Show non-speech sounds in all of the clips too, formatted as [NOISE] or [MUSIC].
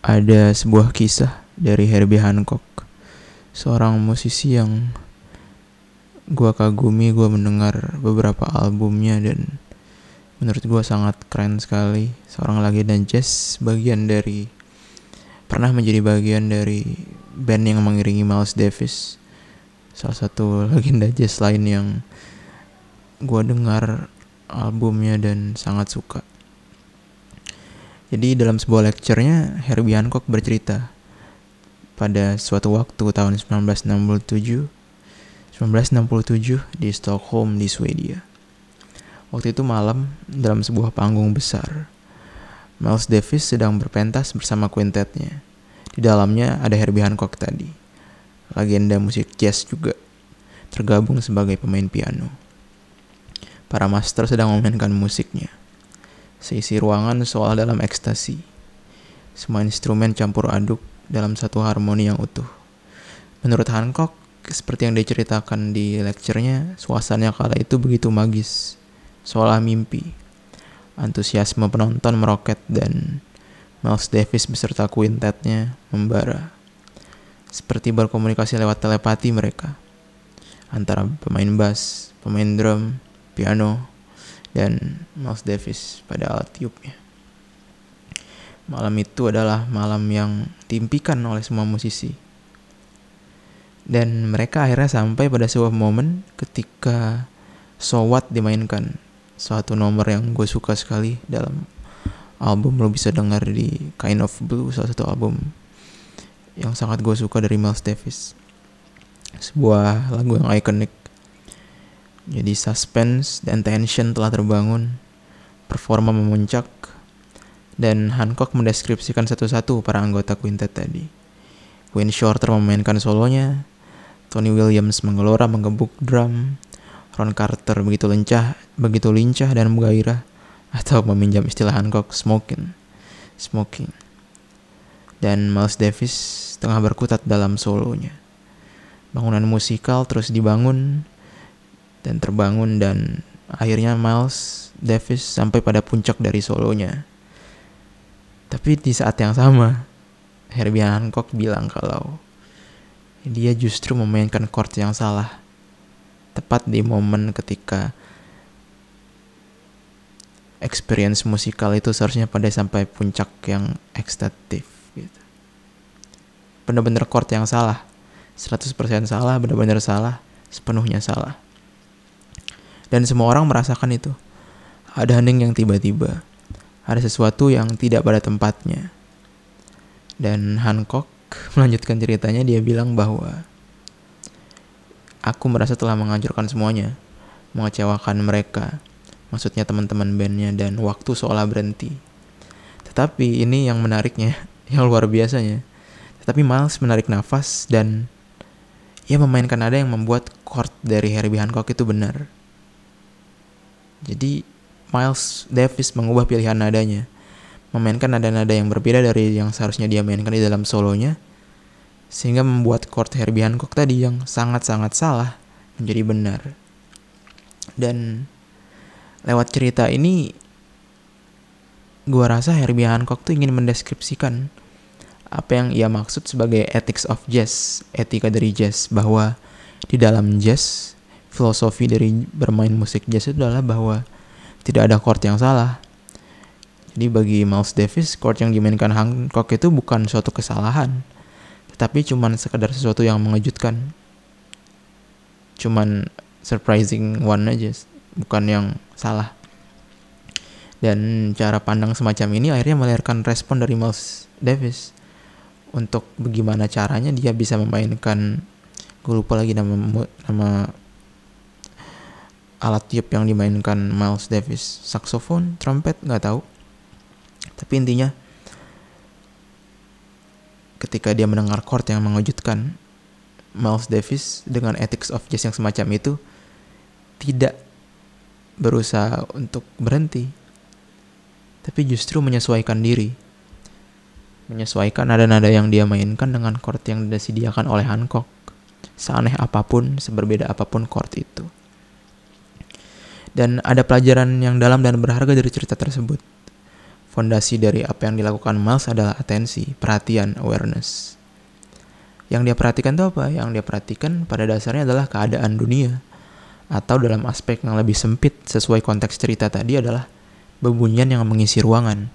ada sebuah kisah dari Herbie Hancock, seorang musisi yang gua kagumi, gua mendengar beberapa albumnya dan menurut gua sangat keren sekali. Seorang legenda jazz, bagian dari pernah menjadi bagian dari band yang mengiringi Miles Davis, salah satu legenda jazz lain yang gua dengar albumnya dan sangat suka. Jadi dalam sebuah lecture-nya Herbie Hancock bercerita pada suatu waktu tahun 1967 1967 di Stockholm di Swedia. Waktu itu malam dalam sebuah panggung besar. Miles Davis sedang berpentas bersama quintetnya. Di dalamnya ada Herbie Hancock tadi. Legenda musik jazz juga. Tergabung sebagai pemain piano. Para master sedang memainkan musiknya. Seisi ruangan seolah dalam ekstasi. Semua instrumen campur aduk dalam satu harmoni yang utuh. Menurut Hancock, seperti yang diceritakan di lecture-nya, suasana kala itu begitu magis, seolah mimpi. Antusiasme penonton meroket dan Miles Davis beserta kuintetnya membara. Seperti berkomunikasi lewat telepati mereka. Antara pemain bass, pemain drum, piano, dan Miles Davis pada alat tiupnya. Malam itu adalah malam yang diimpikan oleh semua musisi. Dan mereka akhirnya sampai pada sebuah momen ketika So What dimainkan. Suatu nomor yang gue suka sekali dalam album lo bisa dengar di Kind of Blue, salah satu album yang sangat gue suka dari Miles Davis. Sebuah lagu yang ikonik jadi suspense dan tension telah terbangun, performa memuncak, dan Hancock mendeskripsikan satu-satu para anggota quintet tadi. Wayne Shorter memainkan solonya, Tony Williams menggelora menggebuk drum, Ron Carter begitu lincah, begitu lincah dan menggairah, atau meminjam istilah Hancock, smoking, smoking. Dan Miles Davis tengah berkutat dalam solonya. Bangunan musikal terus dibangun, dan terbangun dan akhirnya Miles Davis sampai pada puncak dari solonya. Tapi di saat yang sama, Herbie Hancock bilang kalau dia justru memainkan chord yang salah. Tepat di momen ketika experience musikal itu seharusnya pada sampai puncak yang ekstatif gitu. Bener-bener chord yang salah. 100% salah, bener-bener salah, sepenuhnya salah. Dan semua orang merasakan itu. Ada hening yang tiba-tiba. Ada sesuatu yang tidak pada tempatnya. Dan Hancock [LAUGHS] melanjutkan ceritanya, dia bilang bahwa aku merasa telah menghancurkan semuanya, mengecewakan mereka, maksudnya teman-teman bandnya dan waktu seolah berhenti. Tetapi ini yang menariknya, [LAUGHS] yang luar biasanya. Tetapi Miles menarik nafas dan ia memainkan nada yang membuat chord dari Herbie Hancock itu benar. Jadi Miles Davis mengubah pilihan nadanya, memainkan nada-nada yang berbeda dari yang seharusnya dia mainkan di dalam solonya, sehingga membuat chord Herbie Hancock tadi yang sangat-sangat salah menjadi benar. Dan lewat cerita ini, gua rasa Herbie Hancock tuh ingin mendeskripsikan apa yang ia maksud sebagai ethics of jazz, etika dari jazz, bahwa di dalam jazz filosofi dari bermain musik jazz itu adalah bahwa tidak ada chord yang salah. Jadi bagi Miles Davis, chord yang dimainkan Hancock itu bukan suatu kesalahan, tetapi cuman sekedar sesuatu yang mengejutkan. Cuman surprising one aja, bukan yang salah. Dan cara pandang semacam ini akhirnya melahirkan respon dari Miles Davis untuk bagaimana caranya dia bisa memainkan gue lupa lagi nama nama alat tiup yang dimainkan Miles Davis. Saksofon trompet nggak tahu. Tapi intinya ketika dia mendengar chord yang mengejutkan Miles Davis dengan ethics of jazz yang semacam itu tidak berusaha untuk berhenti tapi justru menyesuaikan diri. Menyesuaikan nada-nada yang dia mainkan dengan chord yang disediakan oleh Hancock. Seaneh apa pun seberbeda apa pun chord itu dan ada pelajaran yang dalam dan berharga dari cerita tersebut. Fondasi dari apa yang dilakukan Miles adalah atensi, perhatian, awareness. Yang dia perhatikan itu apa? Yang dia perhatikan pada dasarnya adalah keadaan dunia. Atau dalam aspek yang lebih sempit sesuai konteks cerita tadi adalah bebunyian yang mengisi ruangan.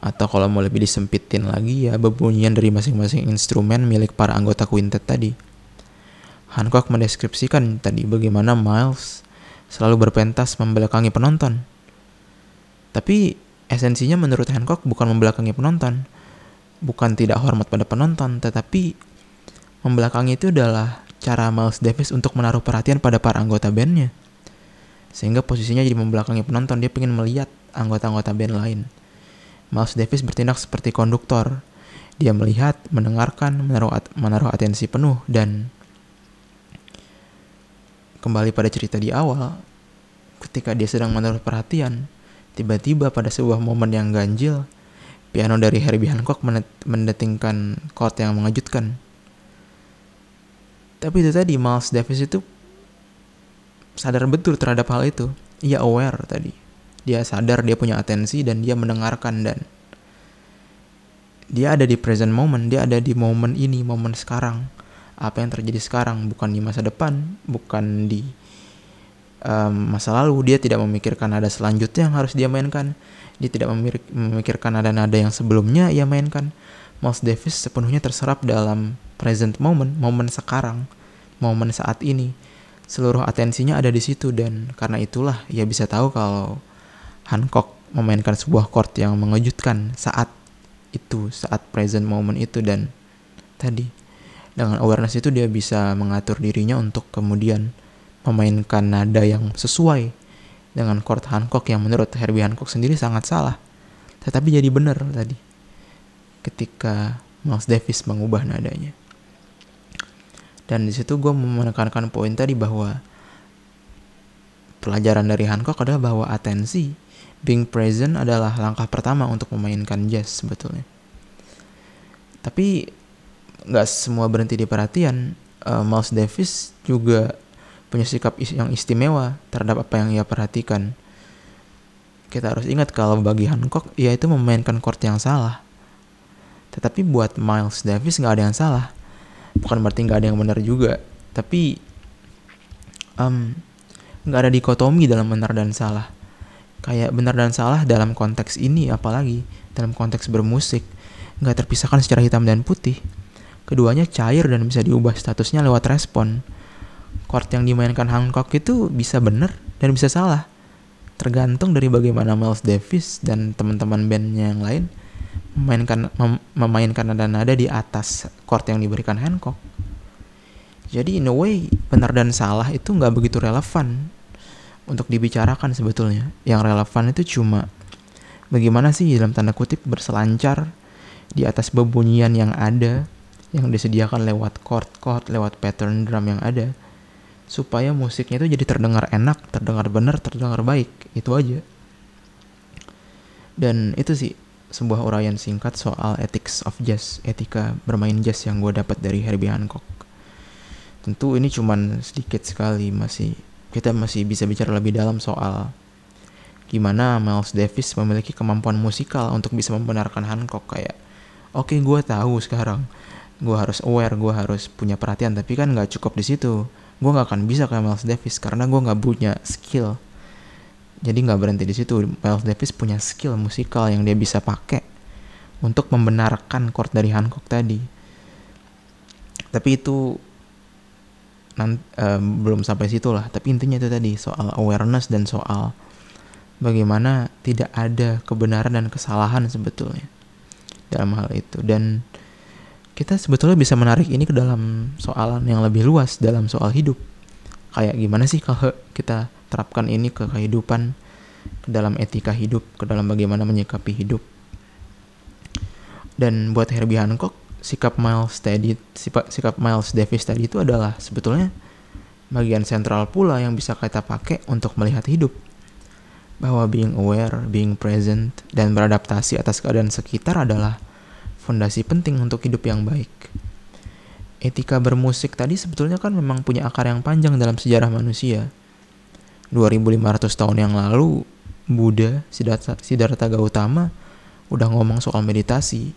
Atau kalau mau lebih disempitin lagi ya bebunyian dari masing-masing instrumen milik para anggota quintet tadi. Hancock mendeskripsikan tadi bagaimana Miles selalu berpentas membelakangi penonton. Tapi esensinya menurut Hancock bukan membelakangi penonton, bukan tidak hormat pada penonton, tetapi membelakangi itu adalah cara Miles Davis untuk menaruh perhatian pada para anggota bandnya. Sehingga posisinya jadi membelakangi penonton, dia ingin melihat anggota-anggota band lain. Miles Davis bertindak seperti konduktor. Dia melihat, mendengarkan, menaruh, menaruh atensi penuh, dan kembali pada cerita di awal, ketika dia sedang menaruh perhatian, tiba-tiba pada sebuah momen yang ganjil, piano dari Herbie Hancock mendetingkan chord yang mengejutkan. Tapi itu tadi Miles Davis itu sadar betul terhadap hal itu. Ia aware tadi. Dia sadar dia punya atensi dan dia mendengarkan dan dia ada di present moment, dia ada di momen ini, momen sekarang. Apa yang terjadi sekarang bukan di masa depan, bukan di um, masa lalu. Dia tidak memikirkan ada selanjutnya yang harus dia mainkan. Dia tidak memikirkan ada nada yang sebelumnya ia mainkan. Miles Davis sepenuhnya terserap dalam present moment, momen sekarang, momen saat ini. Seluruh atensinya ada di situ dan karena itulah ia bisa tahu kalau Hancock memainkan sebuah chord yang mengejutkan saat itu, saat present moment itu dan tadi dengan awareness itu dia bisa mengatur dirinya untuk kemudian memainkan nada yang sesuai dengan chord Hancock yang menurut Herbie Hancock sendiri sangat salah. Tetapi jadi benar tadi ketika Miles Davis mengubah nadanya. Dan di situ gue menekankan poin tadi bahwa pelajaran dari Hancock adalah bahwa atensi, being present adalah langkah pertama untuk memainkan jazz sebetulnya. Tapi nggak semua berhenti di perhatian. Uh, Miles Davis juga punya sikap yang istimewa terhadap apa yang ia perhatikan. Kita harus ingat kalau bagi Hancock, ia itu memainkan chord yang salah. Tetapi buat Miles Davis nggak ada yang salah bukan berarti nggak ada yang benar juga tapi nggak um, ada dikotomi dalam benar dan salah kayak benar dan salah dalam konteks ini apalagi dalam konteks bermusik nggak terpisahkan secara hitam dan putih keduanya cair dan bisa diubah statusnya lewat respon chord yang dimainkan Hancock itu bisa benar dan bisa salah tergantung dari bagaimana Miles Davis dan teman-teman bandnya yang lain memainkan mem memainkan nada-nada di atas chord yang diberikan Hancock. Jadi in a way benar dan salah itu nggak begitu relevan untuk dibicarakan sebetulnya. Yang relevan itu cuma bagaimana sih dalam tanda kutip berselancar di atas bebunyian yang ada yang disediakan lewat chord-chord, lewat pattern drum yang ada supaya musiknya itu jadi terdengar enak, terdengar benar, terdengar baik. Itu aja. Dan itu sih sebuah uraian singkat soal ethics of jazz, etika bermain jazz yang gue dapat dari Herbie Hancock. Tentu ini cuman sedikit sekali masih kita masih bisa bicara lebih dalam soal gimana Miles Davis memiliki kemampuan musikal untuk bisa membenarkan Hancock kayak oke okay, gue tahu sekarang gue harus aware gue harus punya perhatian. Tapi kan nggak cukup di situ. Gue nggak akan bisa kayak Miles Davis karena gue nggak punya skill. Jadi nggak berhenti di situ. Miles Davis punya skill musikal yang dia bisa pakai untuk membenarkan chord dari Hancock tadi. Tapi itu nanti, uh, belum sampai situ lah. Tapi intinya itu tadi soal awareness dan soal bagaimana tidak ada kebenaran dan kesalahan sebetulnya dalam hal itu. Dan kita sebetulnya bisa menarik ini ke dalam soalan yang lebih luas dalam soal hidup kayak gimana sih kalau kita terapkan ini ke kehidupan, ke dalam etika hidup, ke dalam bagaimana menyikapi hidup. Dan buat Herbie Hancock, sikap Miles tadi, sikap Miles Davis tadi itu adalah sebetulnya bagian sentral pula yang bisa kita pakai untuk melihat hidup. Bahwa being aware, being present, dan beradaptasi atas keadaan sekitar adalah fondasi penting untuk hidup yang baik. Etika bermusik tadi sebetulnya kan memang punya akar yang panjang dalam sejarah manusia 2500 tahun yang lalu Buddha Siddhartha, Siddhartha Gautama udah ngomong soal meditasi,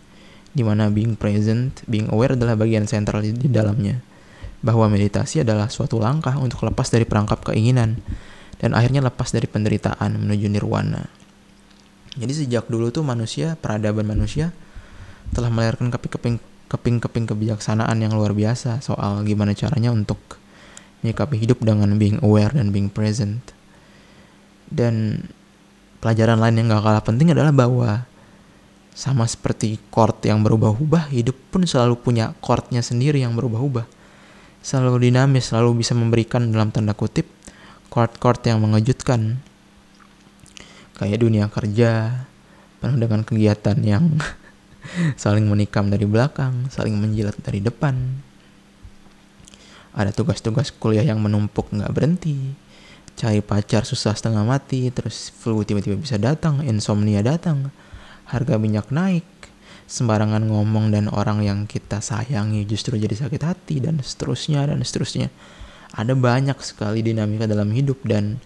di mana being present, being aware adalah bagian sentral di, di dalamnya. Bahwa meditasi adalah suatu langkah untuk lepas dari perangkap keinginan dan akhirnya lepas dari penderitaan menuju nirwana. Jadi sejak dulu tuh manusia, peradaban manusia telah melahirkan keping-keping kebijaksanaan yang luar biasa soal gimana caranya untuk menyikapi hidup dengan being aware dan being present. Dan pelajaran lain yang gak kalah penting adalah bahwa sama seperti chord yang berubah-ubah, hidup pun selalu punya chordnya sendiri yang berubah-ubah. Selalu dinamis, selalu bisa memberikan dalam tanda kutip chord-chord yang mengejutkan. Kayak dunia kerja, penuh dengan kegiatan yang [LAUGHS] saling menikam dari belakang, saling menjilat dari depan. Ada tugas-tugas kuliah yang menumpuk nggak berhenti. Cari pacar susah setengah mati, terus flu tiba-tiba bisa datang, insomnia datang harga minyak naik, sembarangan ngomong dan orang yang kita sayangi justru jadi sakit hati dan seterusnya dan seterusnya. Ada banyak sekali dinamika dalam hidup dan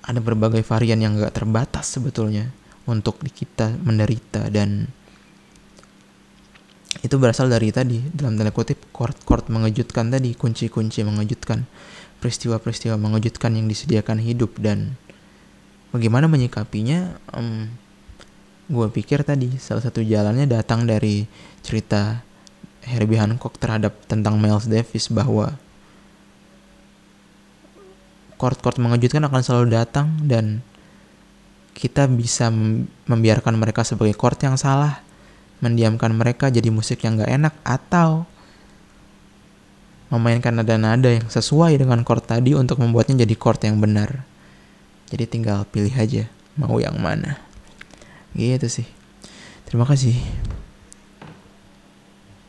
ada berbagai varian yang gak terbatas sebetulnya untuk kita menderita dan itu berasal dari tadi dalam tanda kutip chord-chord mengejutkan tadi kunci-kunci mengejutkan peristiwa-peristiwa mengejutkan yang disediakan hidup dan bagaimana menyikapinya um, gue pikir tadi salah satu jalannya datang dari cerita Herbie Hancock terhadap tentang Miles Davis bahwa chord-chord mengejutkan akan selalu datang dan kita bisa membiarkan mereka sebagai chord yang salah, mendiamkan mereka jadi musik yang gak enak atau memainkan nada-nada yang sesuai dengan chord tadi untuk membuatnya jadi chord yang benar. Jadi tinggal pilih aja mau yang mana. Gitu sih. Terima kasih